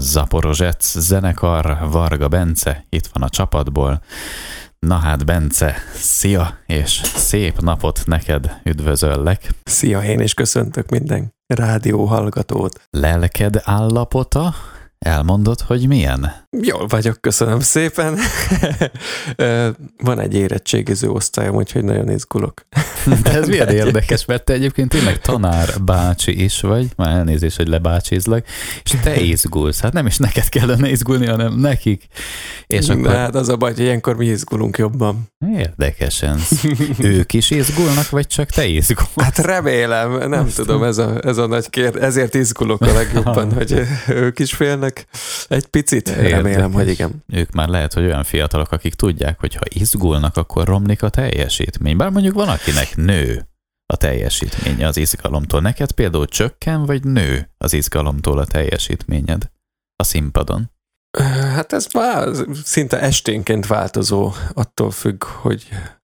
Zaporozsec zenekar, Varga Bence, itt van a csapatból. Na hát, Bence, szia, és szép napot neked, üdvözöllek. Szia, én is köszöntök minden rádió hallgatót. Lelked állapota? Elmondod, hogy milyen? Jól vagyok, köszönöm szépen. Van egy érettségiző osztályom, úgyhogy nagyon izgulok. De ez milyen érdekes, mert te egyébként tényleg tanár bácsi is vagy, már elnézést, hogy lebácsizlak, és te izgulsz. Hát nem is neked kellene izgulni, hanem nekik. És akkor... Hát az a baj, hogy ilyenkor mi izgulunk jobban. Érdekesen. ők is izgulnak, vagy csak te izgulsz? Hát remélem, nem Aztán... tudom, ez a, ez a nagy kérdés. Ezért izgulok a legjobban, hogy ők is félnek egy picit. Érdekes. Remélem, hogy igen. Ők már lehet, hogy olyan fiatalok, akik tudják, hogy ha izgulnak, akkor romlik a teljesítmény. Bár mondjuk van, akinek nő a teljesítménye az izgalomtól. Neked például csökken, vagy nő az izgalomtól a teljesítményed a színpadon? Hát ez már szinte esténként változó, attól függ, hogy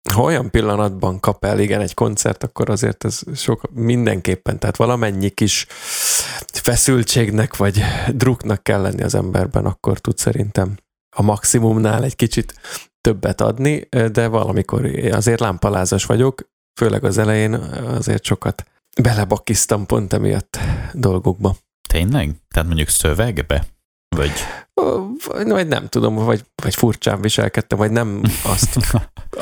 ha olyan pillanatban kap el, igen, egy koncert, akkor azért ez sok, mindenképpen, tehát valamennyi kis feszültségnek vagy druknak kell lenni az emberben, akkor tud szerintem a maximumnál egy kicsit többet adni, de valamikor azért lámpalázas vagyok, főleg az elején azért sokat belebakiztam pont emiatt dolgokba. Tényleg? Tehát mondjuk szövegbe? Vagy? Vagy nem tudom, vagy, vagy furcsán viselkedtem, vagy nem azt,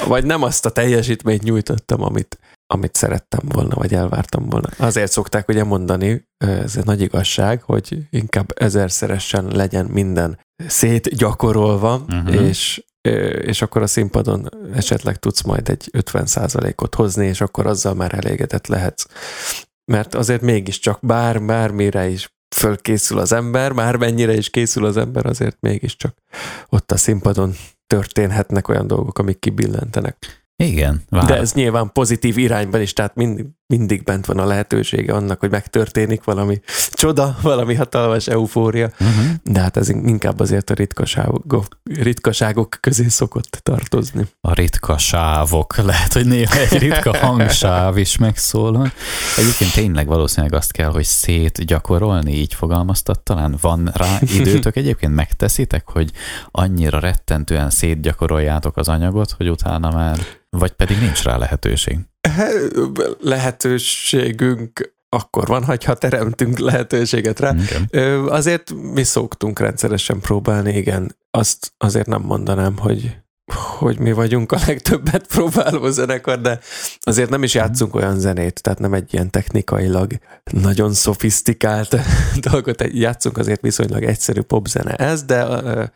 vagy nem azt a teljesítményt nyújtottam, amit, amit szerettem volna, vagy elvártam volna. Azért szokták ugye mondani, ez egy nagy igazság, hogy inkább ezerszeresen legyen minden szétgyakorolva, uh-huh. és és akkor a színpadon esetleg tudsz majd egy 50%-ot hozni, és akkor azzal már elégedett lehetsz. Mert azért mégiscsak bár, bármire is fölkészül az ember, már mennyire is készül az ember, azért mégiscsak ott a színpadon történhetnek olyan dolgok, amik kibillentenek. Igen. Vár. De ez nyilván pozitív irányban is, tehát mindig, mindig bent van a lehetősége annak, hogy megtörténik valami csoda, valami hatalmas eufória, uh-huh. de hát ez inkább azért a ritkaságok, ritkaságok közé szokott tartozni. A ritkaságok, lehet, hogy néha egy ritka hangsáv is megszól. Egyébként tényleg valószínűleg azt kell, hogy szétgyakorolni, így fogalmaztat talán. Van rá időtök egyébként, megteszitek, hogy annyira rettentően szétgyakoroljátok az anyagot, hogy utána már vagy pedig nincs rá lehetőség? Lehetőségünk akkor van, ha teremtünk lehetőséget rá. Igen. Azért mi szoktunk rendszeresen próbálni, igen. Azt azért nem mondanám, hogy hogy mi vagyunk a legtöbbet próbáló zenekar, de azért nem is játszunk olyan zenét, tehát nem egy ilyen technikailag nagyon szofisztikált dolgot, játszunk azért viszonylag egyszerű popzene ez, de,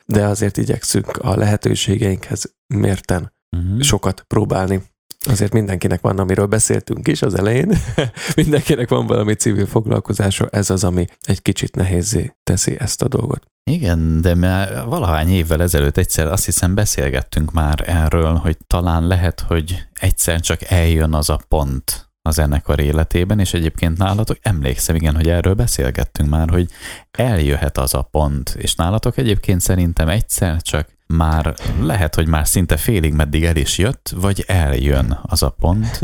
de azért igyekszünk a lehetőségeinkhez mérten uh-huh. sokat próbálni. Azért mindenkinek van, amiről beszéltünk is az elején, mindenkinek van valami civil foglalkozása, ez az, ami egy kicsit nehézé teszi ezt a dolgot. Igen, de már valahány évvel ezelőtt egyszer azt hiszem beszélgettünk már erről, hogy talán lehet, hogy egyszer csak eljön az a pont a zenekar életében, és egyébként nálatok emlékszem, igen, hogy erről beszélgettünk már, hogy eljöhet az a pont, és nálatok egyébként szerintem egyszer csak már lehet, hogy már szinte félig meddig el is jött, vagy eljön az a pont,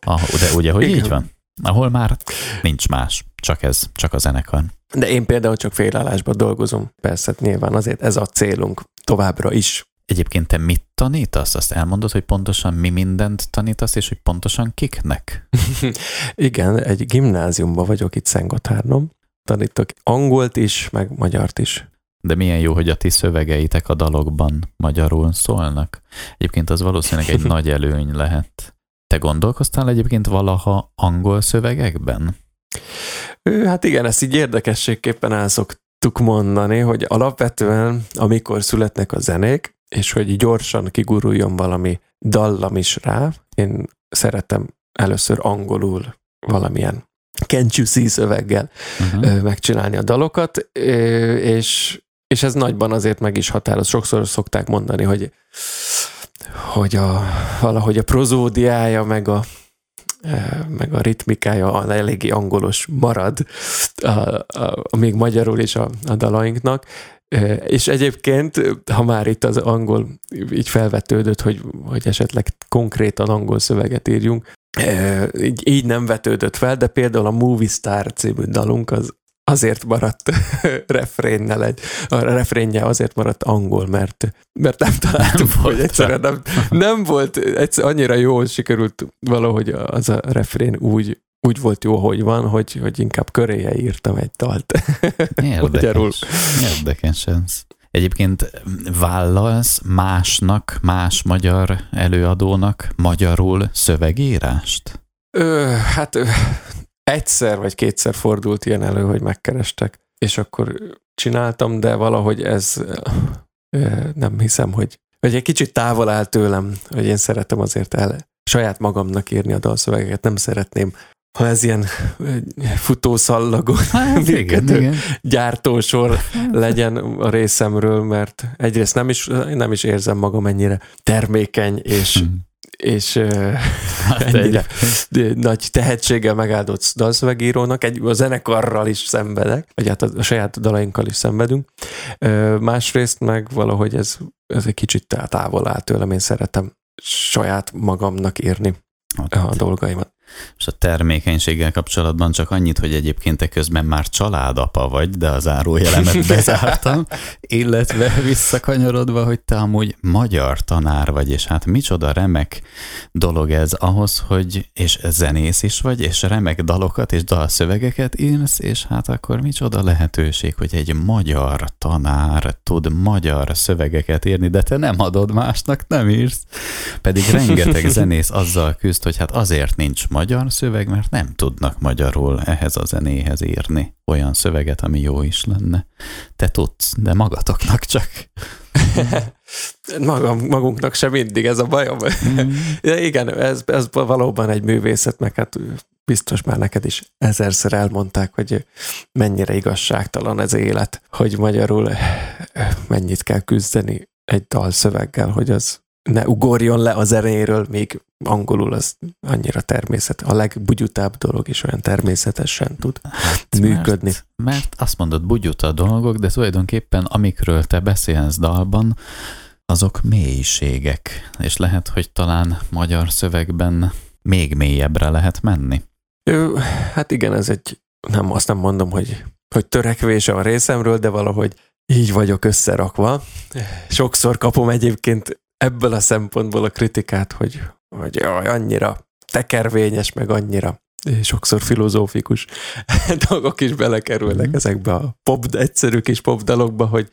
ahol, de ugye, hogy Igen. így van? Ahol már nincs más, csak ez, csak a zenekar. De én például csak félállásban dolgozom, persze nyilván azért ez a célunk továbbra is. Egyébként te mit tanítasz? Azt elmondod, hogy pontosan mi mindent tanítasz, és hogy pontosan kiknek? Igen, egy gimnáziumban vagyok itt Szentgotthárnon. Tanítok angolt is, meg magyart is. De milyen jó, hogy a ti szövegeitek a dalokban magyarul szólnak. Egyébként az valószínűleg egy nagy előny lehet. Te gondolkoztál egyébként valaha angol szövegekben? Ő, hát igen, ezt így érdekességképpen el szoktuk mondani, hogy alapvetően, amikor születnek a zenék, és hogy gyorsan kiguruljon valami dallam is rá, én szeretem először angolul valamilyen can't you see szöveggel uh-huh. megcsinálni a dalokat, és és ez nagyban azért meg is határoz. Sokszor szokták mondani, hogy, hogy a, valahogy a prozódiája, meg a, meg a ritmikája eléggé angolos marad, a, a, a, még magyarul is a, a dalainknak. És egyébként, ha már itt az angol így felvetődött, hogy, hogy esetleg konkrétan angol szöveget írjunk, így, így nem vetődött fel, de például a Movie Star című dalunk az azért maradt refrénnel egy, a refrénje azért maradt angol, mert, mert nem találtuk, nem hogy egyszerűen nem, nem volt, egyszer, annyira jól sikerült valahogy az a refrén úgy, úgy volt jó, hogy van, hogy, hogy inkább köréje írtam egy dalt. Érdekes. Érdekes ez. Egyébként vállalsz másnak, más magyar előadónak magyarul szövegírást? Ö, hát ö, egyszer vagy kétszer fordult ilyen elő, hogy megkerestek, és akkor csináltam, de valahogy ez ö, nem hiszem, hogy, hogy egy kicsit távol áll tőlem, hogy én szeretem azért el saját magamnak írni a dalszövegeket, nem szeretném ha ez ilyen futószallagó hát, igen, igen. gyártósor legyen a részemről, mert egyrészt nem is, nem is érzem magam ennyire termékeny és hmm és hát ennyire egy... nagy tehetséggel megáldott dalszövegírónak, egy, a zenekarral is szenvedek, vagy hát a, a saját dalainkkal is szenvedünk. Másrészt meg valahogy ez, ez egy kicsit távol áll tőlem, én szeretem saját magamnak írni hát. a dolgaimat. És a termékenységgel kapcsolatban csak annyit, hogy egyébként te közben már családapa vagy, de az árójelemet bezártam, illetve visszakanyarodva, hogy te amúgy magyar tanár vagy, és hát micsoda remek dolog ez ahhoz, hogy, és zenész is vagy, és remek dalokat és dalszövegeket írsz, és hát akkor micsoda lehetőség, hogy egy magyar tanár tud magyar szövegeket írni, de te nem adod másnak, nem írsz. Pedig rengeteg zenész azzal küzd, hogy hát azért nincs magyar, magyar szöveg, mert nem tudnak magyarul ehhez a zenéhez írni olyan szöveget, ami jó is lenne. Te tudsz, de magatoknak csak. Magam, magunknak sem mindig ez a bajom. Mm. ja, igen, ez, ez valóban egy művészet, meg hát biztos már neked is ezerszer elmondták, hogy mennyire igazságtalan ez élet, hogy magyarul mennyit kell küzdeni egy dalszöveggel, hogy az ne ugorjon le a zenéről, még angolul az annyira természet, a legbugyutább dolog is olyan természetesen tud hát, működni. Mert, mert azt mondod, bugyuta dolgok, de tulajdonképpen amikről te beszélsz dalban, azok mélységek, és lehet, hogy talán magyar szövegben még mélyebbre lehet menni. Ö, hát igen, ez egy, nem azt nem mondom, hogy, hogy törekvés a részemről, de valahogy így vagyok összerakva. Sokszor kapom egyébként ebből a szempontból a kritikát, hogy, hogy jaj, annyira tekervényes, meg annyira sokszor filozófikus dolgok is belekerülnek mm. ezekbe a pop, egyszerű kis popdalokba, hogy,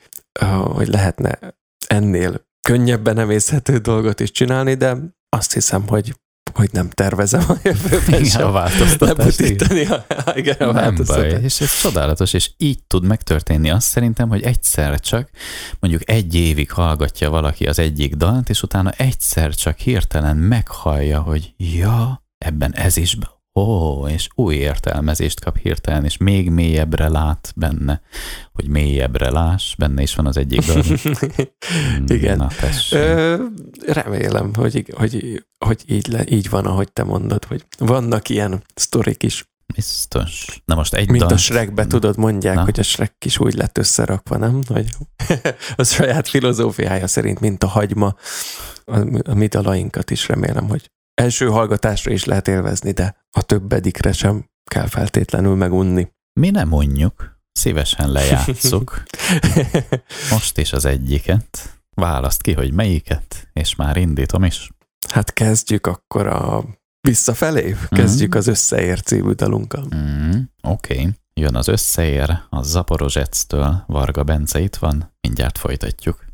hogy lehetne ennél könnyebben emészhető dolgot is csinálni, de azt hiszem, hogy hogy nem tervezem a jövőben igen, a változtatást. Igen, a, igen, a nem baj, és ez csodálatos, és így tud megtörténni. Azt szerintem, hogy egyszer csak, mondjuk egy évig hallgatja valaki az egyik dalt, és utána egyszer csak hirtelen meghallja, hogy ja, ebben ez is ó, és új értelmezést kap hirtelen, és még mélyebbre lát benne, hogy mélyebbre láss, benne is van az egyik dolog. Igen. Na, Ö, remélem, hogy, hogy, hogy így, le, így van, ahogy te mondod, hogy vannak ilyen sztorik is. Biztos. Na most egy Mint dal... a Shrekbe, tudod, mondják, Na. hogy a Shrek is úgy lett összerakva, nem? Hogy a saját filozófiája szerint, mint a hagyma, a, a mi dalainkat is remélem, hogy első hallgatásra is lehet élvezni, de a többedikre sem kell feltétlenül megunni. Mi nem unjuk, szívesen lejátszuk. Most is az egyiket. Választ ki, hogy melyiket, és már indítom is. Hát kezdjük akkor a visszafelé, kezdjük mm. az Összeér című dalunkkal. Mm, Oké, okay. jön az Összeér, a Zaporozsetsztől, Varga Bence itt van, mindjárt folytatjuk.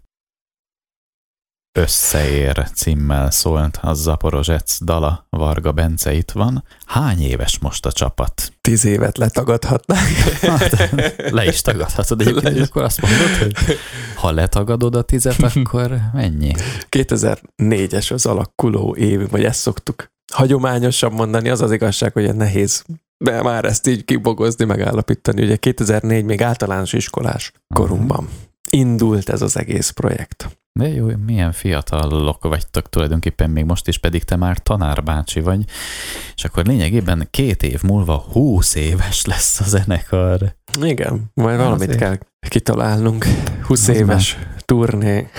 Összeér címmel szólt a Zaporozsec dala, Varga Bence itt van. Hány éves most a csapat? Tíz évet letagadhatnánk. Hát, le is tagadhatod egyébként, akkor azt mondod, hogy ha letagadod a tizet, akkor mennyi? 2004-es az alakuló év, vagy ezt szoktuk hagyományosan mondani, az az igazság, hogy nehéz de már ezt így kibogozni, megállapítani. Ugye 2004 még általános iskolás korunkban indult ez az egész projekt. De jó, milyen fiatalok vagytok tulajdonképpen még most is, pedig te már tanárbácsi vagy, és akkor lényegében két év múlva húsz éves lesz a zenekar. Igen, majd valamit Azért. kell kitalálnunk. Húsz éves már... turné.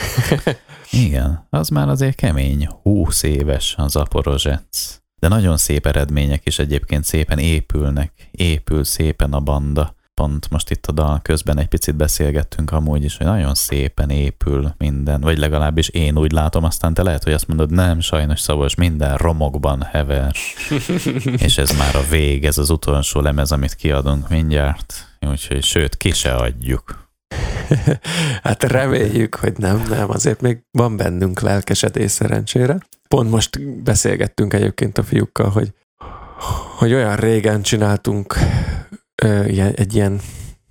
Igen, az már azért kemény. Húsz éves az Aporozsec. De nagyon szép eredmények is egyébként szépen épülnek, épül szépen a banda. Pont most itt a dal közben egy picit beszélgettünk amúgy is, hogy nagyon szépen épül minden, vagy legalábbis én úgy látom, aztán te lehet, hogy azt mondod, nem, sajnos szavas, minden romokban hever, és ez már a vég, ez az utolsó lemez, amit kiadunk mindjárt, úgyhogy sőt, ki se adjuk. hát reméljük, hogy nem, nem, azért még van bennünk lelkesedés szerencsére. Pont most beszélgettünk egyébként a fiúkkal, hogy, hogy olyan régen csináltunk ö, egy ilyen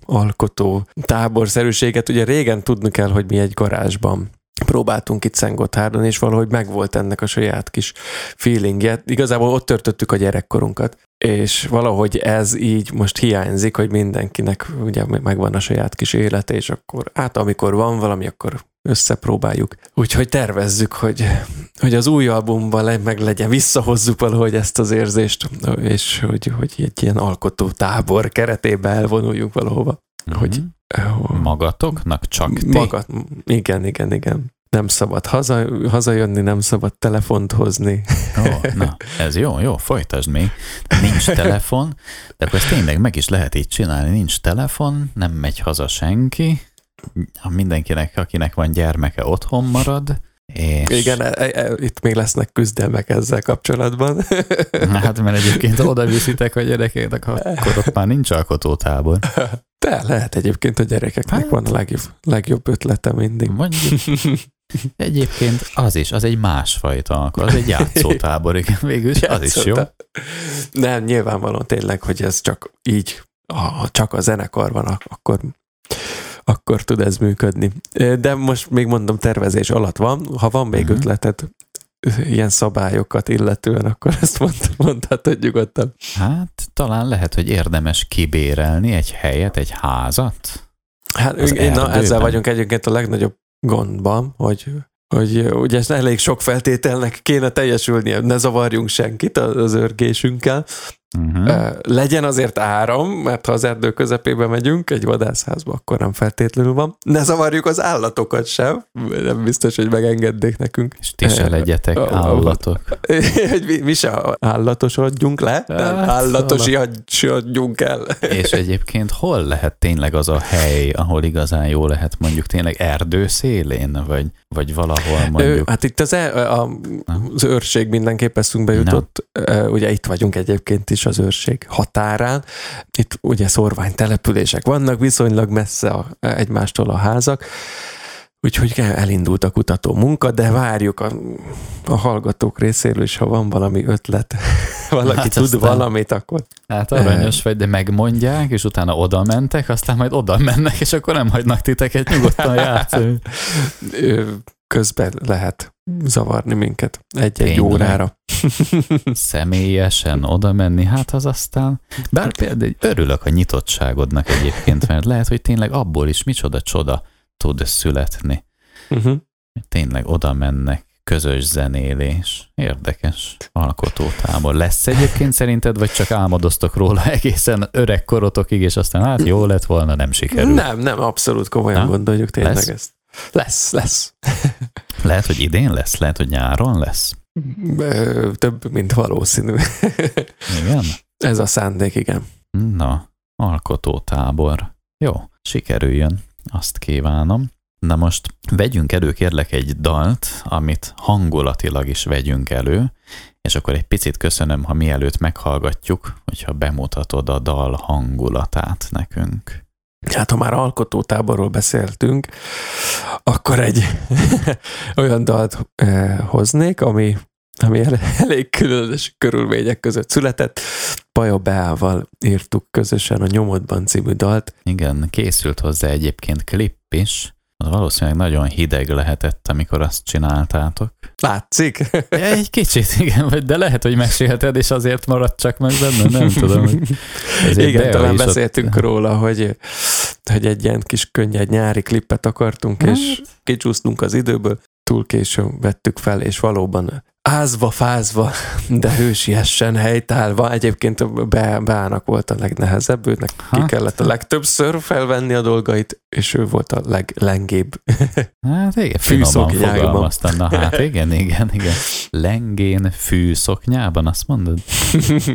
alkotó táborszerűséget. Ugye régen tudni kell, hogy mi egy garázsban próbáltunk itt Szentgotthárdon, és valahogy megvolt ennek a saját kis feelingje. Igazából ott törtöttük a gyerekkorunkat, és valahogy ez így most hiányzik, hogy mindenkinek ugye megvan a saját kis élete, és akkor hát amikor van valami, akkor összepróbáljuk. Úgyhogy tervezzük, hogy, hogy az új albumban meg legyen, visszahozzuk valahogy ezt az érzést, és hogy, hogy egy ilyen alkotó tábor keretében elvonuljunk valahova. Mm-hmm. Hogy Magatoknak csak ti? Magat, igen, igen, igen. Nem szabad haza, hazajönni, nem szabad telefont hozni. Ó, na, ez jó, jó, folytasd még. Nincs telefon, de akkor ezt tényleg meg is lehet így csinálni. Nincs telefon, nem megy haza senki, mindenkinek, akinek van gyermeke, otthon marad, és... Igen, e, e, itt még lesznek küzdelmek ezzel kapcsolatban. Hát, mert egyébként oda viszitek a gyerekének, akkor ott már nincs alkotótábor. De lehet egyébként a gyerekeknek hát, van a legjobb, legjobb ötlete mindig. Mondjuk. Egyébként az is, az egy másfajta alkot, az egy játszótábor, igen, végül is az is jó. Nem, nyilvánvalóan tényleg, hogy ez csak így, ha csak a zenekar van, akkor akkor tud ez működni. De most még mondom, tervezés alatt van. Ha van még uh-huh. ötleted ilyen szabályokat illetően, akkor ezt mond, mondhatod nyugodtan. Hát talán lehet, hogy érdemes kibérelni egy helyet, egy házat. Hát én, na, ezzel vagyunk egyébként a legnagyobb gondban, hogy hogy ugye ez elég sok feltételnek kéne teljesülnie, ne zavarjunk senkit az örgésünkkel, Uh-huh. Legyen azért áram, mert ha az erdő közepébe megyünk, egy vadászházba, akkor nem feltétlenül van. Ne zavarjuk az állatokat sem, nem biztos, hogy megengednék nekünk. És ti se legyetek állatok. hogy mi, mi se állatosodjunk le, hát, állatosodjunk el. És egyébként hol lehet tényleg az a hely, ahol igazán jó lehet mondjuk tényleg erdő szélén, vagy, vagy valahol mondjuk? Hát itt az, e, a, az őrség mindenképp eszünkbe jutott. Nem. Ugye itt vagyunk egyébként is az őrség határán. Itt ugye szorvány települések vannak, viszonylag messze a, egymástól a házak, úgyhogy elindult a kutató munka, de várjuk a, a hallgatók részéről is, ha van valami ötlet, valaki hát tud aztán, valamit, akkor... Hát aranyos vagy, de megmondják, és utána oda mentek, aztán majd oda mennek, és akkor nem hagynak titeket nyugodtan játszani. Közben lehet zavarni minket egy-egy órára. Személyesen oda menni, hát az aztán, bár például örülök a nyitottságodnak egyébként, mert lehet, hogy tényleg abból is micsoda csoda tud születni. Uh-huh. Tényleg oda mennek, közös zenélés. Érdekes alkotótábor. Lesz egyébként szerinted, vagy csak álmodoztok róla egészen öreg korotokig, és aztán hát jó lett volna, nem sikerült? Nem, nem, abszolút komolyan Na? gondoljuk tényleg lesz? ezt. Lesz, lesz. Lehet, hogy idén lesz, lehet, hogy nyáron lesz. Több, mint valószínű. Igen? Ez a szándék, igen. Na, alkotótábor. Jó, sikerüljön, azt kívánom. Na most vegyünk elő kérlek egy dalt, amit hangulatilag is vegyünk elő, és akkor egy picit köszönöm, ha mielőtt meghallgatjuk, hogyha bemutatod a dal hangulatát nekünk. Hát ha már alkotótáborról beszéltünk, akkor egy olyan dalt eh, hoznék, ami, ami elég különös körülmények között született. Paja Beával írtuk közösen a Nyomodban című dalt. Igen, készült hozzá egyébként klip is, Valószínűleg nagyon hideg lehetett, amikor azt csináltátok. Látszik? Egy kicsit, igen, de lehet, hogy mesélheted, és azért maradt csak meg benne, nem tudom. igen, talán beszéltünk ott... róla, hogy, hogy egy ilyen kis könnyed nyári klippet akartunk, hát. és kicsúsztunk az időből, túl későn vettük fel, és valóban ázva, fázva, de hősiessen helytállva. Egyébként be, Beának volt a legnehezebb, őnek hát. ki kellett a legtöbbször felvenni a dolgait, és ő volt a leglengébb. Hát igen, fogalmaztam. Na hát igen, igen, igen. Lengén fűszoknyában, azt mondod?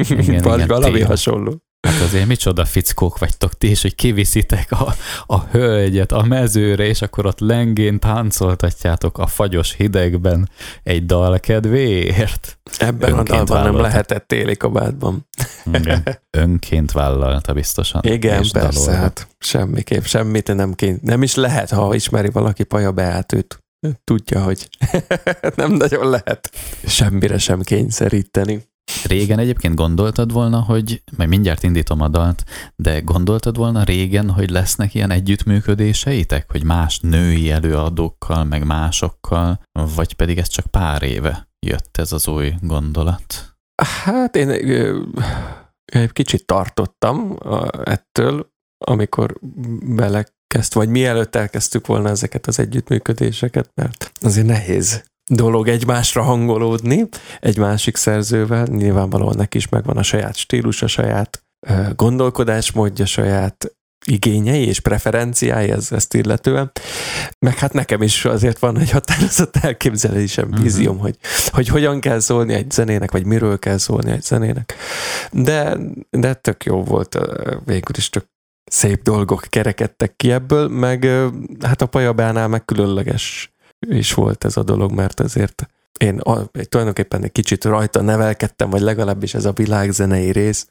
Igen, Vagy igen, valami téma. hasonló. Hát azért micsoda fickók vagytok ti is, hogy kiviszitek a, a hölgyet a mezőre, és akkor ott lengén táncoltatjátok a fagyos hidegben egy dal kedvéért. Ebben Önként a dalban vállalta. nem lehetett téli kabátban. Igen. Önként vállalta biztosan. Igen, persze, dalolva. hát semmiképp, semmit nem, kény, nem is lehet, ha ismeri valaki Paja Beát, őt tudja, hogy nem nagyon lehet semmire sem kényszeríteni. Régen egyébként gondoltad volna, hogy, majd mindjárt indítom a dalt, de gondoltad volna régen, hogy lesznek ilyen együttműködéseitek, hogy más női előadókkal, meg másokkal, vagy pedig ez csak pár éve jött ez az új gondolat? Hát én egy kicsit tartottam ettől, amikor belekezd, vagy mielőtt elkezdtük volna ezeket az együttműködéseket, mert azért nehéz dolog egymásra hangolódni egy másik szerzővel, nyilvánvalóan neki is megvan a saját stílus, a saját gondolkodásmódja, saját igényei és preferenciái ez, ezt illetően. Meg hát nekem is azért van egy határozott elképzelésem, uh-huh. vízióm, hogy, hogy hogyan kell szólni egy zenének, vagy miről kell szólni egy zenének. De, de tök jó volt, végül is tök szép dolgok kerekedtek ki ebből, meg hát a pajabánál meg különleges is volt ez a dolog, mert azért én a, tulajdonképpen egy kicsit rajta nevelkedtem, vagy legalábbis ez a világzenei rész,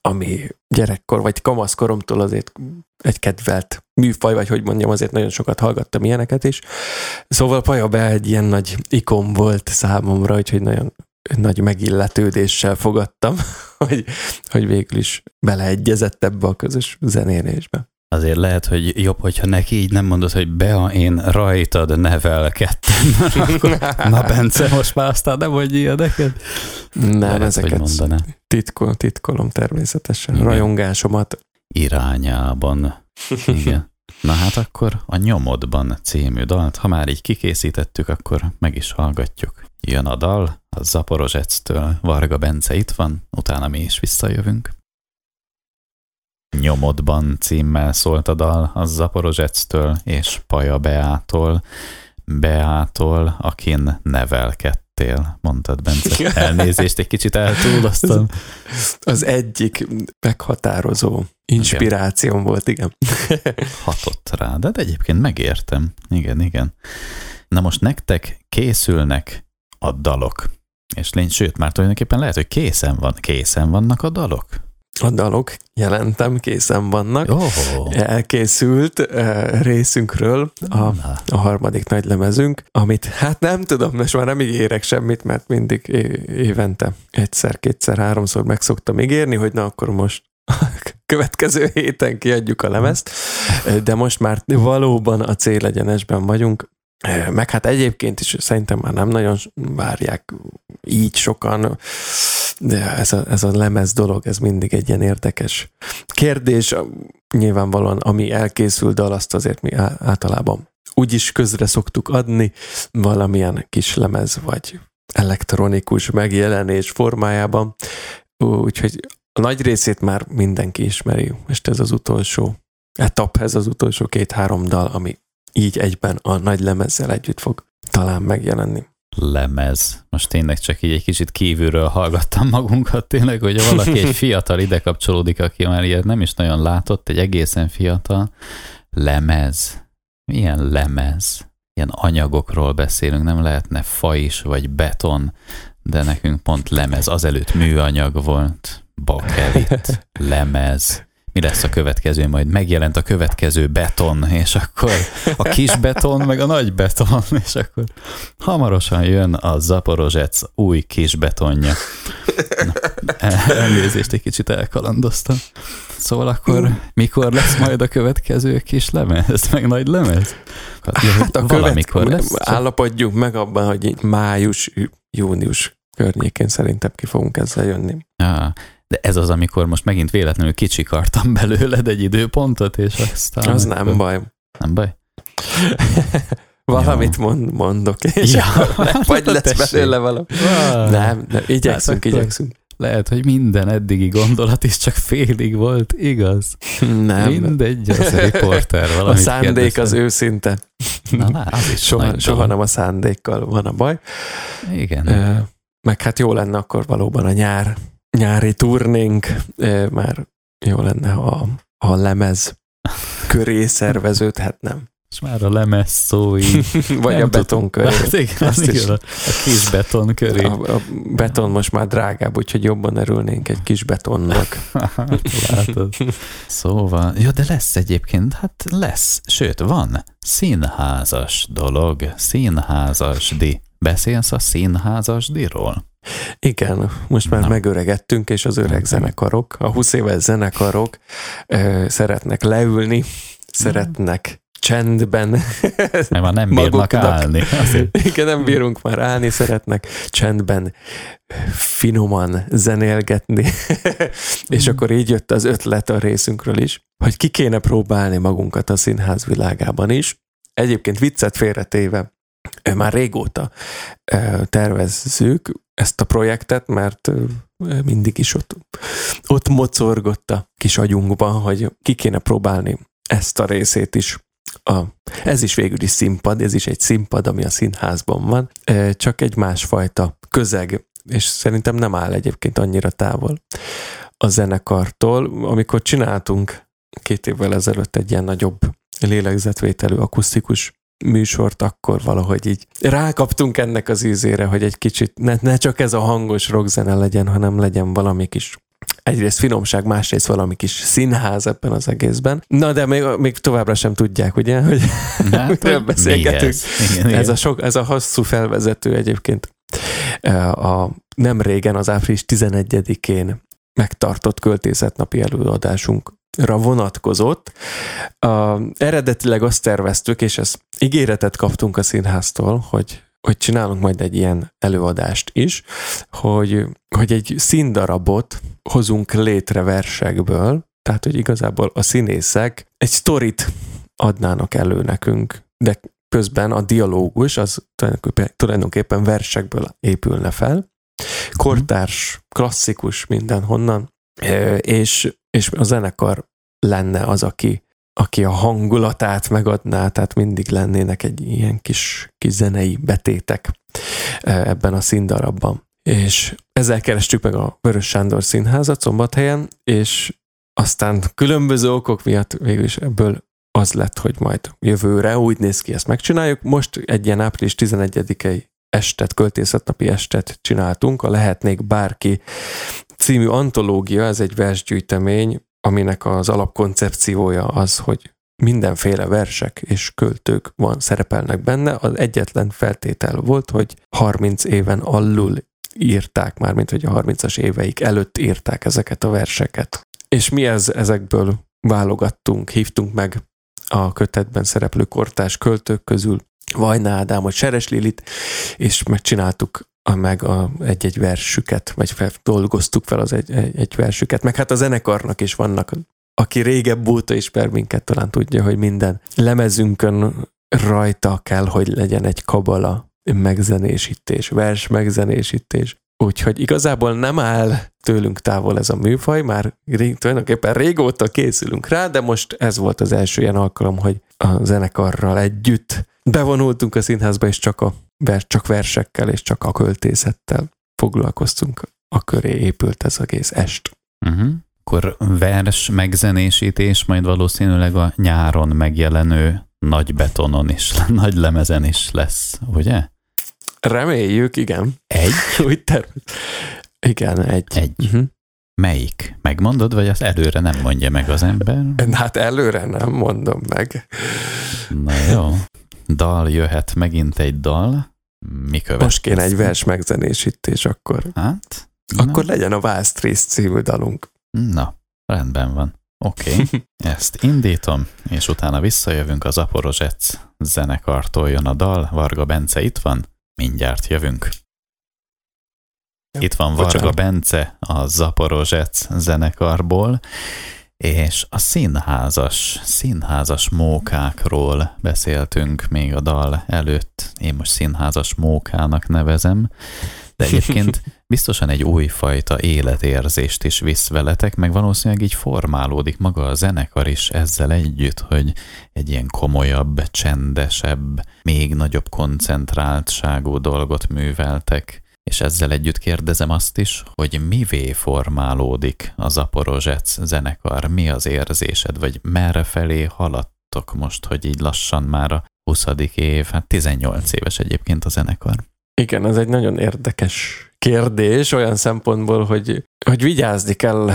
ami gyerekkor vagy kamaszkoromtól azért egy kedvelt műfaj, vagy hogy mondjam, azért nagyon sokat hallgattam ilyeneket is. Szóval Paja Be egy ilyen nagy ikon volt számomra, úgyhogy nagyon nagy megilletődéssel fogadtam, hogy, hogy végül is beleegyezett ebbe a közös zenélésbe. Azért lehet, hogy jobb, hogyha neki így nem mondod, hogy Bea, én rajtad nevelkedtem. Na Bence, most már aztán nem vagy ilyeneket. Nem, lehet, ezeket titkol, titkolom természetesen. Igen. Rajongásomat. Irányában. Igen. Na hát akkor a Nyomodban című dalt, ha már így kikészítettük, akkor meg is hallgatjuk. Jön a dal, a Zaporozsectől Varga Bence itt van, utána mi is visszajövünk. Nyomodban címmel szólt a dal a Zaporozsectől és Paja Beától, Beától, akin nevelkedtél, mondtad Bence. Elnézést, egy kicsit eltúloztam. Az egyik meghatározó inspirációm igen. volt, igen. Hatott rá, de egyébként megértem. Igen, igen. Na most nektek készülnek a dalok. És lény, sőt, már tulajdonképpen lehet, hogy készen van. Készen vannak a dalok? A dalok jelentem, készen vannak. Oh. Elkészült uh, részünkről a, a harmadik nagy lemezünk, amit hát nem tudom, most már nem ígérek semmit, mert mindig évente egyszer, kétszer, háromszor meg szoktam ígérni, hogy na akkor most következő héten kiadjuk a lemezt, de most már valóban a célegyenesben vagyunk, meg hát egyébként is szerintem már nem nagyon várják így sokan, de ez a, ez a lemez dolog, ez mindig egy ilyen érdekes kérdés. Nyilvánvalóan, ami elkészül dal, azt azért mi általában úgyis közre szoktuk adni, valamilyen kis lemez vagy elektronikus megjelenés formájában, úgyhogy a nagy részét már mindenki ismeri. Most ez az utolsó etap, ez az utolsó két-három dal, ami így egyben a nagy lemezzel együtt fog talán megjelenni. Lemez. Most tényleg csak így egy kicsit kívülről hallgattam magunkat tényleg, hogy valaki egy fiatal ide kapcsolódik, aki már ilyet nem is nagyon látott, egy egészen fiatal lemez. Milyen lemez? Ilyen anyagokról beszélünk, nem lehetne fa is, vagy beton, de nekünk pont lemez. Azelőtt műanyag volt, bakelit, lemez mi lesz a következő, majd megjelent a következő beton, és akkor a kis beton, meg a nagy beton, és akkor hamarosan jön a Zaporozsec új kis betonja. Na, elnézést, egy kicsit elkalandoztam. Szóval akkor mikor lesz majd a következő kis lemez, meg nagy lemez? Hát, hát a valamikor lesz. Állapodjunk meg abban, hogy május, június környékén szerintem ki fogunk ezzel jönni. Ja, de ez az, amikor most megint véletlenül kicsikartam belőled egy időpontot, és aztán... Az nem nem baj. Nem baj? Valamit mond, mondok, és ja, vagy lesz tessék. belőle valami. Ah. Nem, nem, igyekszünk, hát igyekszünk. Lehet, hogy minden eddigi gondolat is csak félig volt, igaz? Nem. Mindegy, az a riporter valamit A szándék kérdezte. az őszinte. Na, na, az is soha, soha nem a szándékkal van a baj. Igen. Meg hát jó lenne akkor valóban a nyár nyári turnénk már jó lenne, ha a lemez köré szerveződhetnem. És már a lemez szó így. Vagy a beton köré. Hát igen, Azt igen. A, a kis beton köré. A, a beton most már drágább, úgyhogy jobban örülnénk egy kis betonnak. Látod. Szóval, jó, de lesz egyébként, hát lesz, sőt, van színházas dolog, színházasdi. Beszélsz a színházasdiról? Igen, most már Na. megöregettünk, és az öreg zenekarok, a 20 éves zenekarok ö, szeretnek leülni, szeretnek csendben. Mert már nem bírnak állni. Azért. Igen, nem bírunk már állni, szeretnek csendben finoman zenélgetni. és mm. akkor így jött az ötlet a részünkről is, hogy ki kéne próbálni magunkat a színház világában is. Egyébként viccet félretéve, már régóta tervezzük ezt a projektet, mert mindig is ott, ott mocorgott a kis agyunkban, hogy ki kéne próbálni ezt a részét is a, ez is végül is színpad, ez is egy színpad, ami a színházban van, csak egy másfajta közeg, és szerintem nem áll egyébként annyira távol a zenekartól. Amikor csináltunk két évvel ezelőtt egy ilyen nagyobb lélegzetvételű akusztikus műsort, akkor valahogy így rákaptunk ennek az ízére, hogy egy kicsit ne, ne csak ez a hangos rockzene legyen, hanem legyen valami kis egyrészt finomság, másrészt valami kis színház ebben az egészben. Na, de még, még továbbra sem tudják, ugye, hogy miről beszélgetünk. Igen, ez, a sok, ez a hosszú felvezető egyébként a, nem régen, az április 11-én megtartott költészetnapi előadásunkra vonatkozott. A, eredetileg azt terveztük, és ezt ígéretet kaptunk a színháztól, hogy hogy csinálunk majd egy ilyen előadást is, hogy, hogy egy színdarabot hozunk létre versekből, tehát, hogy igazából a színészek egy sztorit adnának elő nekünk, de közben a dialógus az tulajdonképpen versekből épülne fel, kortárs, klasszikus mindenhonnan, és, és a zenekar lenne az, aki aki a hangulatát megadná, tehát mindig lennének egy ilyen kis, kis zenei betétek e, ebben a színdarabban. És ezzel kerestük meg a Vörös Sándor Színházat Szombathelyen, és aztán különböző okok miatt végül is ebből az lett, hogy majd jövőre úgy néz ki, ezt megcsináljuk. Most egy ilyen április 11-i estet, költészetnapi estet csináltunk, a Lehetnék Bárki című antológia, ez egy versgyűjtemény, aminek az alapkoncepciója az, hogy mindenféle versek és költők van, szerepelnek benne. Az egyetlen feltétel volt, hogy 30 éven alul írták már, mint hogy a 30-as éveik előtt írták ezeket a verseket. És mi ez, ezekből válogattunk, hívtunk meg a kötetben szereplő kortás költők közül Vajna Ádámot, Seres Lilit, és megcsináltuk a, meg a, egy-egy versüket, vagy fel, dolgoztuk fel az egy, egy, egy versüket, meg hát a zenekarnak is vannak, aki régebb óta ismer minket, talán tudja, hogy minden lemezünkön rajta kell, hogy legyen egy kabala megzenésítés, vers megzenésítés. Úgyhogy igazából nem áll tőlünk távol ez a műfaj, már rég, tulajdonképpen régóta készülünk rá, de most ez volt az első ilyen alkalom, hogy a zenekarral együtt bevonultunk a színházba, és csak a csak versekkel és csak a költészettel foglalkoztunk, a köré épült ez egész est. Uh-huh. Akkor vers megzenésítés majd valószínűleg a nyáron megjelenő nagy betonon is, nagy lemezen is lesz, ugye? Reméljük, igen. Egy? Úgy tervez. Igen, egy. Egy. Uh-huh. Melyik? Megmondod, vagy azt előre nem mondja meg az ember? Hát előre nem mondom meg. Na jó dal jöhet, megint egy dal. Mi következik? Most kéne egy vers megzenésítés, akkor. Hát? Akkor na. legyen a Vásztrész című dalunk. Na, rendben van. Oké, okay. ezt indítom, és utána visszajövünk az Aporozsec zenekartól jön a dal. Varga Bence itt van? Mindjárt jövünk. Itt van Varga Bocsánat. Bence a Zaporozsec zenekarból, és a színházas, színházas mókákról beszéltünk még a dal előtt. Én most színházas mókának nevezem, de egyébként biztosan egy újfajta életérzést is visz veletek, meg valószínűleg így formálódik maga a zenekar is ezzel együtt, hogy egy ilyen komolyabb, csendesebb, még nagyobb koncentráltságú dolgot műveltek És ezzel együtt kérdezem azt is, hogy mivé formálódik a Zaporozsec zenekar, mi az érzésed, vagy merre felé haladtok most, hogy így lassan már a 20. év, hát 18 éves egyébként a zenekar. Igen, ez egy nagyon érdekes kérdés olyan szempontból, hogy, hogy vigyázni kell,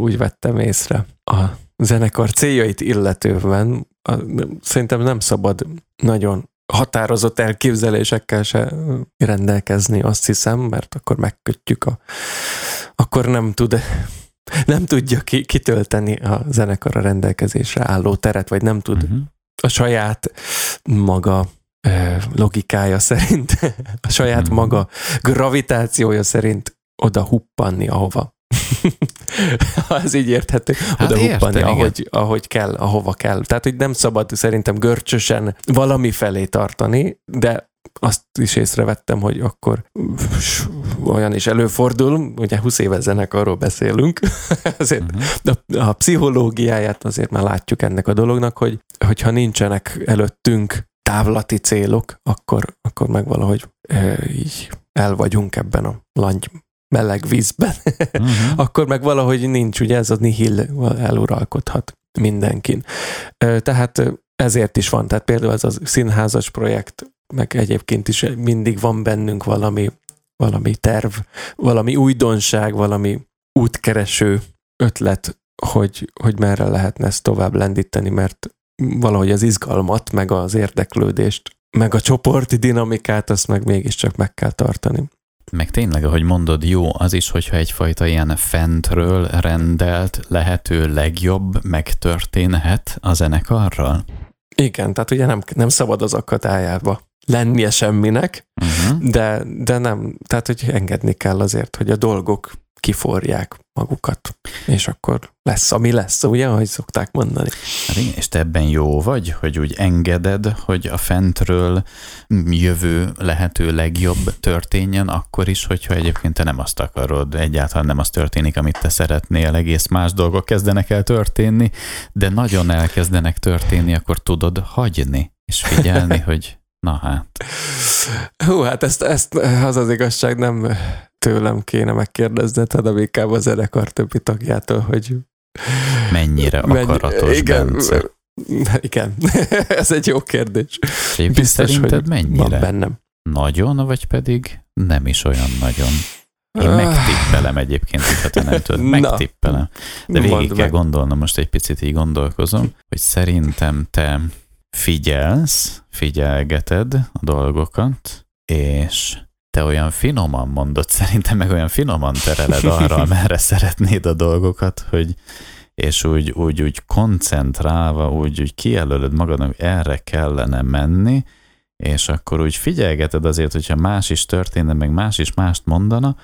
úgy vettem észre a zenekar céljait illetően. Szerintem nem szabad nagyon határozott elképzelésekkel se rendelkezni, azt hiszem, mert akkor megkötjük a... akkor nem tud nem tudja ki, kitölteni a zenekar a rendelkezésre álló teret, vagy nem tud uh-huh. a saját maga logikája szerint, a saját uh-huh. maga gravitációja szerint oda huppanni, ahova ha ez így érthető, hát oda huppanni, ahogy, ahogy kell, ahova kell. Tehát, hogy nem szabad szerintem görcsösen valami felé tartani, de azt is észrevettem, hogy akkor olyan is előfordul, ugye 20 éve zenekarról beszélünk, azért uh-huh. a, a pszichológiáját azért már látjuk ennek a dolognak, hogy hogyha nincsenek előttünk távlati célok, akkor, akkor meg valahogy e, így el vagyunk ebben a langy meleg vízben, uh-huh. akkor meg valahogy nincs, ugye ez a nihil eluralkodhat mindenkin. Tehát ezért is van, tehát például ez a színházas projekt, meg egyébként is mindig van bennünk valami, valami terv, valami újdonság, valami útkereső ötlet, hogy, hogy merre lehetne ezt tovább lendíteni, mert valahogy az izgalmat, meg az érdeklődést, meg a csoporti dinamikát, azt meg mégiscsak meg kell tartani. Meg tényleg, ahogy mondod, jó az is, hogyha egyfajta ilyen fentről rendelt, lehető legjobb megtörténhet a zenekarral? Igen, tehát ugye nem, nem szabad az akadályába lennie semminek, uh-huh. de, de nem, tehát hogy engedni kell azért, hogy a dolgok kiforják magukat, és akkor lesz, ami lesz, ugye, ahogy szokták mondani. Hát igen, és te ebben jó vagy, hogy úgy engeded, hogy a fentről jövő lehető legjobb történjen, akkor is, hogyha egyébként te nem azt akarod, egyáltalán nem az történik, amit te szeretnél, egész más dolgok kezdenek el történni, de nagyon elkezdenek történni, akkor tudod hagyni, és figyelni, hogy na hát. Hú, hát ezt, ezt az az igazság nem tőlem kéne megkérdezned, hanem inkább a zenekar többi tagjától, hogy mennyire akaratos igen, Bence. Igen, ez egy jó kérdés. Egyébként Biztos, szerinted hogy mennyire? Van bennem. Nagyon, vagy pedig nem is olyan nagyon? Én megtippelem egyébként, ha te nem tudod, megtippelem. De végig kell gondolnom, most egy picit így gondolkozom, hogy szerintem te figyelsz, figyelgeted a dolgokat, és te olyan finoman mondod, szerintem meg olyan finoman tereled arra, merre szeretnéd a dolgokat, hogy és úgy, úgy, úgy koncentrálva, úgy, úgy kijelölöd magadnak, erre kellene menni, és akkor úgy figyelgeted azért, hogyha más is történne, meg más is mást mondana,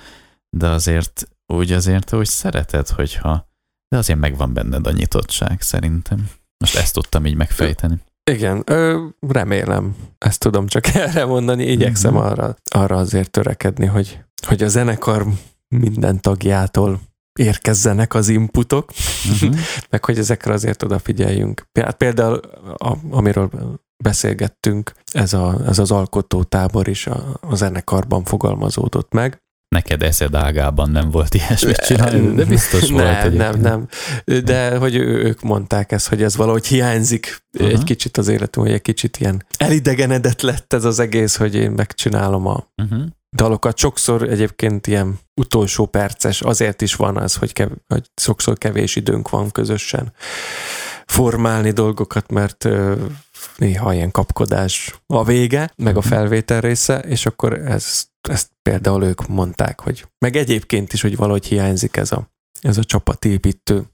de azért úgy azért úgy szereted, hogyha de azért megvan benned a nyitottság szerintem. Most ezt tudtam így megfejteni. Igen, ö, remélem, ezt tudom csak erre mondani, igyekszem uh-huh. arra, arra azért törekedni, hogy, hogy a zenekar minden tagjától érkezzenek az inputok, uh-huh. meg hogy ezekre azért odafigyeljünk. Például, a, amiről beszélgettünk, ez, a, ez az alkotótábor is a, a zenekarban fogalmazódott meg, neked eszed ágában nem volt ilyesmit csinálni, de biztos volt. Nem, nem, nem. De hogy ők mondták ezt, hogy ez valahogy hiányzik uh-huh. egy kicsit az életünk, hogy egy kicsit ilyen elidegenedett lett ez az egész, hogy én megcsinálom a uh-huh. dalokat. Sokszor egyébként ilyen utolsó perces, azért is van az, hogy, kev- hogy sokszor kevés időnk van közösen formálni dolgokat, mert néha ilyen kapkodás a vége, meg a mhm. felvétel része, és akkor ez, ezt például ők mondták, hogy meg egyébként is, hogy valahogy hiányzik ez a, ez a csapatépítő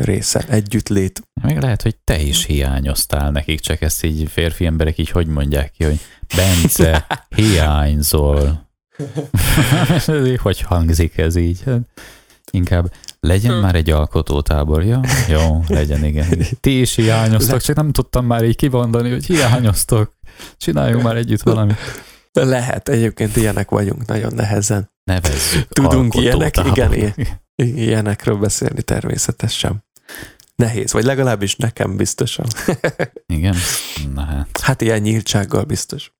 része, együttlét. Még lehet, hogy te is hiányoztál nekik, csak ezt így férfi emberek így hogy mondják ki, hogy Bence, hiányzol. hogy hangzik ez így? Inkább legyen már egy alkotótábor, ja? Jó, legyen, igen. Ti is hiányoztok, csak nem tudtam már így kivondani, hogy hiányoztok. Csináljunk már együtt valamit. Lehet, egyébként ilyenek vagyunk, nagyon nehezen. Nevezzük Tudunk ilyenek, igen, ilyen, ilyenekről beszélni természetesen. Nehéz, vagy legalábbis nekem biztosan. igen, na hát. Hát ilyen nyíltsággal biztos.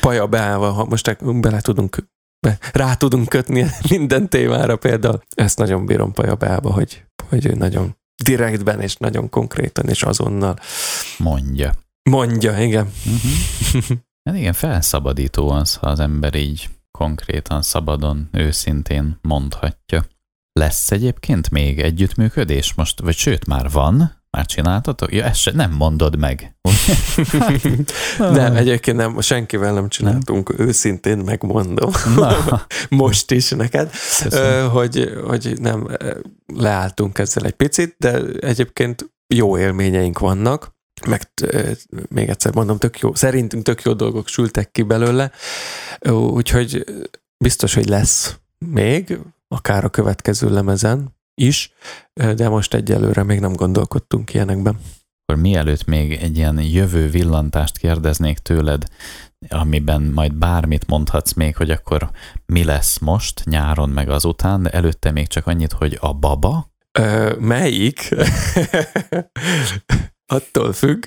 Paja beállva, ha most bele tudunk rá tudunk kötni minden témára például. Ezt nagyon bírom Pajabába, hogy, hogy ő nagyon direktben és nagyon konkrétan és azonnal Mondja. mondja, igen. Uh-huh. Hát igen, felszabadító az, ha az ember így konkrétan, szabadon, őszintén mondhatja. Lesz egyébként még együttműködés most, vagy sőt, már van? Már csináltatok? Ja, ezt se, nem mondod meg. nem, egyébként nem, senkivel nem csináltunk, nem? őszintén megmondom. Na. most is neked, Köszönöm. hogy, hogy nem leálltunk ezzel egy picit, de egyébként jó élményeink vannak, meg még egyszer mondom, tök jó, szerintünk tök jó dolgok sültek ki belőle, úgyhogy biztos, hogy lesz még, akár a következő lemezen is, de most egyelőre még nem gondolkodtunk ilyenekben. Akkor mielőtt még egy ilyen jövő villantást kérdeznék tőled, amiben majd bármit mondhatsz még, hogy akkor mi lesz most, nyáron meg azután, de előtte még csak annyit, hogy a baba? Ö, melyik? Attól függ,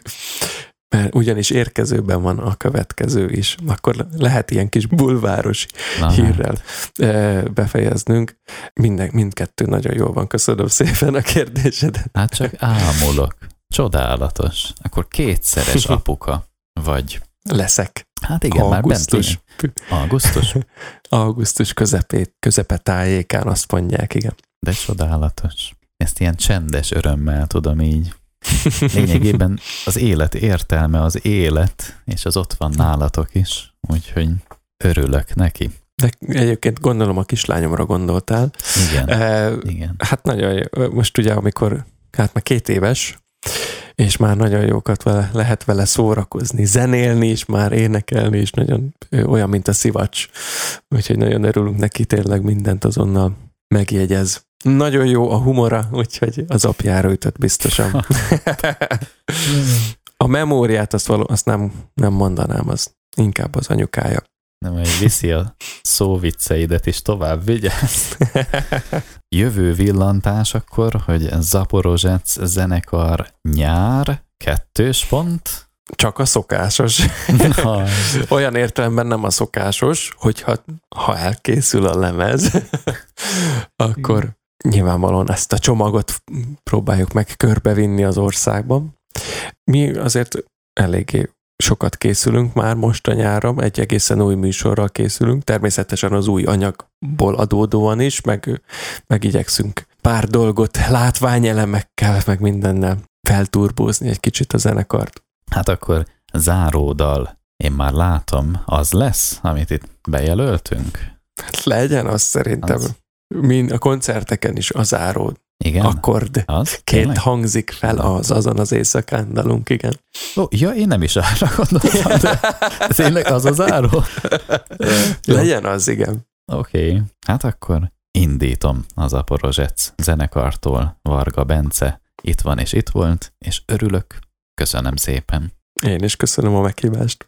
mert ugyanis érkezőben van a következő is. Akkor lehet ilyen kis bulváros Aha. hírrel befejeznünk. Minden, mindkettő nagyon jól van. Köszönöm szépen a kérdésedet. Hát csak ámulok. Csodálatos. Akkor kétszeres apuka vagy. Leszek. Hát igen, Augusztus. már bent Augusztus? Augusztus közepét, közepe tájékán azt mondják, igen. De csodálatos. Ezt ilyen csendes örömmel tudom így Lényegében az élet értelme az élet, és az ott van nálatok is, úgyhogy örülök neki. De egyébként gondolom a kislányomra gondoltál. Igen, e, igen. Hát nagyon jó. Most ugye, amikor, hát már két éves, és már nagyon jókat vele, lehet vele szórakozni, zenélni is, már énekelni is, nagyon olyan, mint a szivacs. Úgyhogy nagyon örülünk neki, tényleg mindent azonnal megjegyez. Nagyon jó a humora, úgyhogy az apjára ütött biztosan. a memóriát azt, való, azt nem, nem mondanám, az inkább az anyukája. Nem, hogy viszi a szóvicceidet is tovább, vigyázz. Jövő villantás akkor, hogy Zaporozsec zenekar nyár, kettős pont. Csak a szokásos. Olyan értelemben nem a szokásos, hogyha ha elkészül a lemez, akkor nyilvánvalóan ezt a csomagot próbáljuk meg körbevinni az országban. Mi azért eléggé sokat készülünk már most a nyáron, egy egészen új műsorral készülünk, természetesen az új anyagból adódóan is, meg, meg igyekszünk pár dolgot látványelemekkel, meg mindennel felturbózni egy kicsit a zenekart. Hát akkor záródal, én már látom, az lesz, amit itt bejelöltünk? Hát legyen az szerintem. Az mint a koncerteken is az záró igen? akkord az? két hangzik fel az azon az éjszakán dalunk, igen. Ó, ja, én nem is arra gondoltam, de tényleg az az záró? Legyen az, igen. Oké, okay. hát akkor indítom az Aporozsec zenekartól Varga Bence. Itt van és itt volt, és örülök. Köszönöm szépen. Én is köszönöm a meghívást.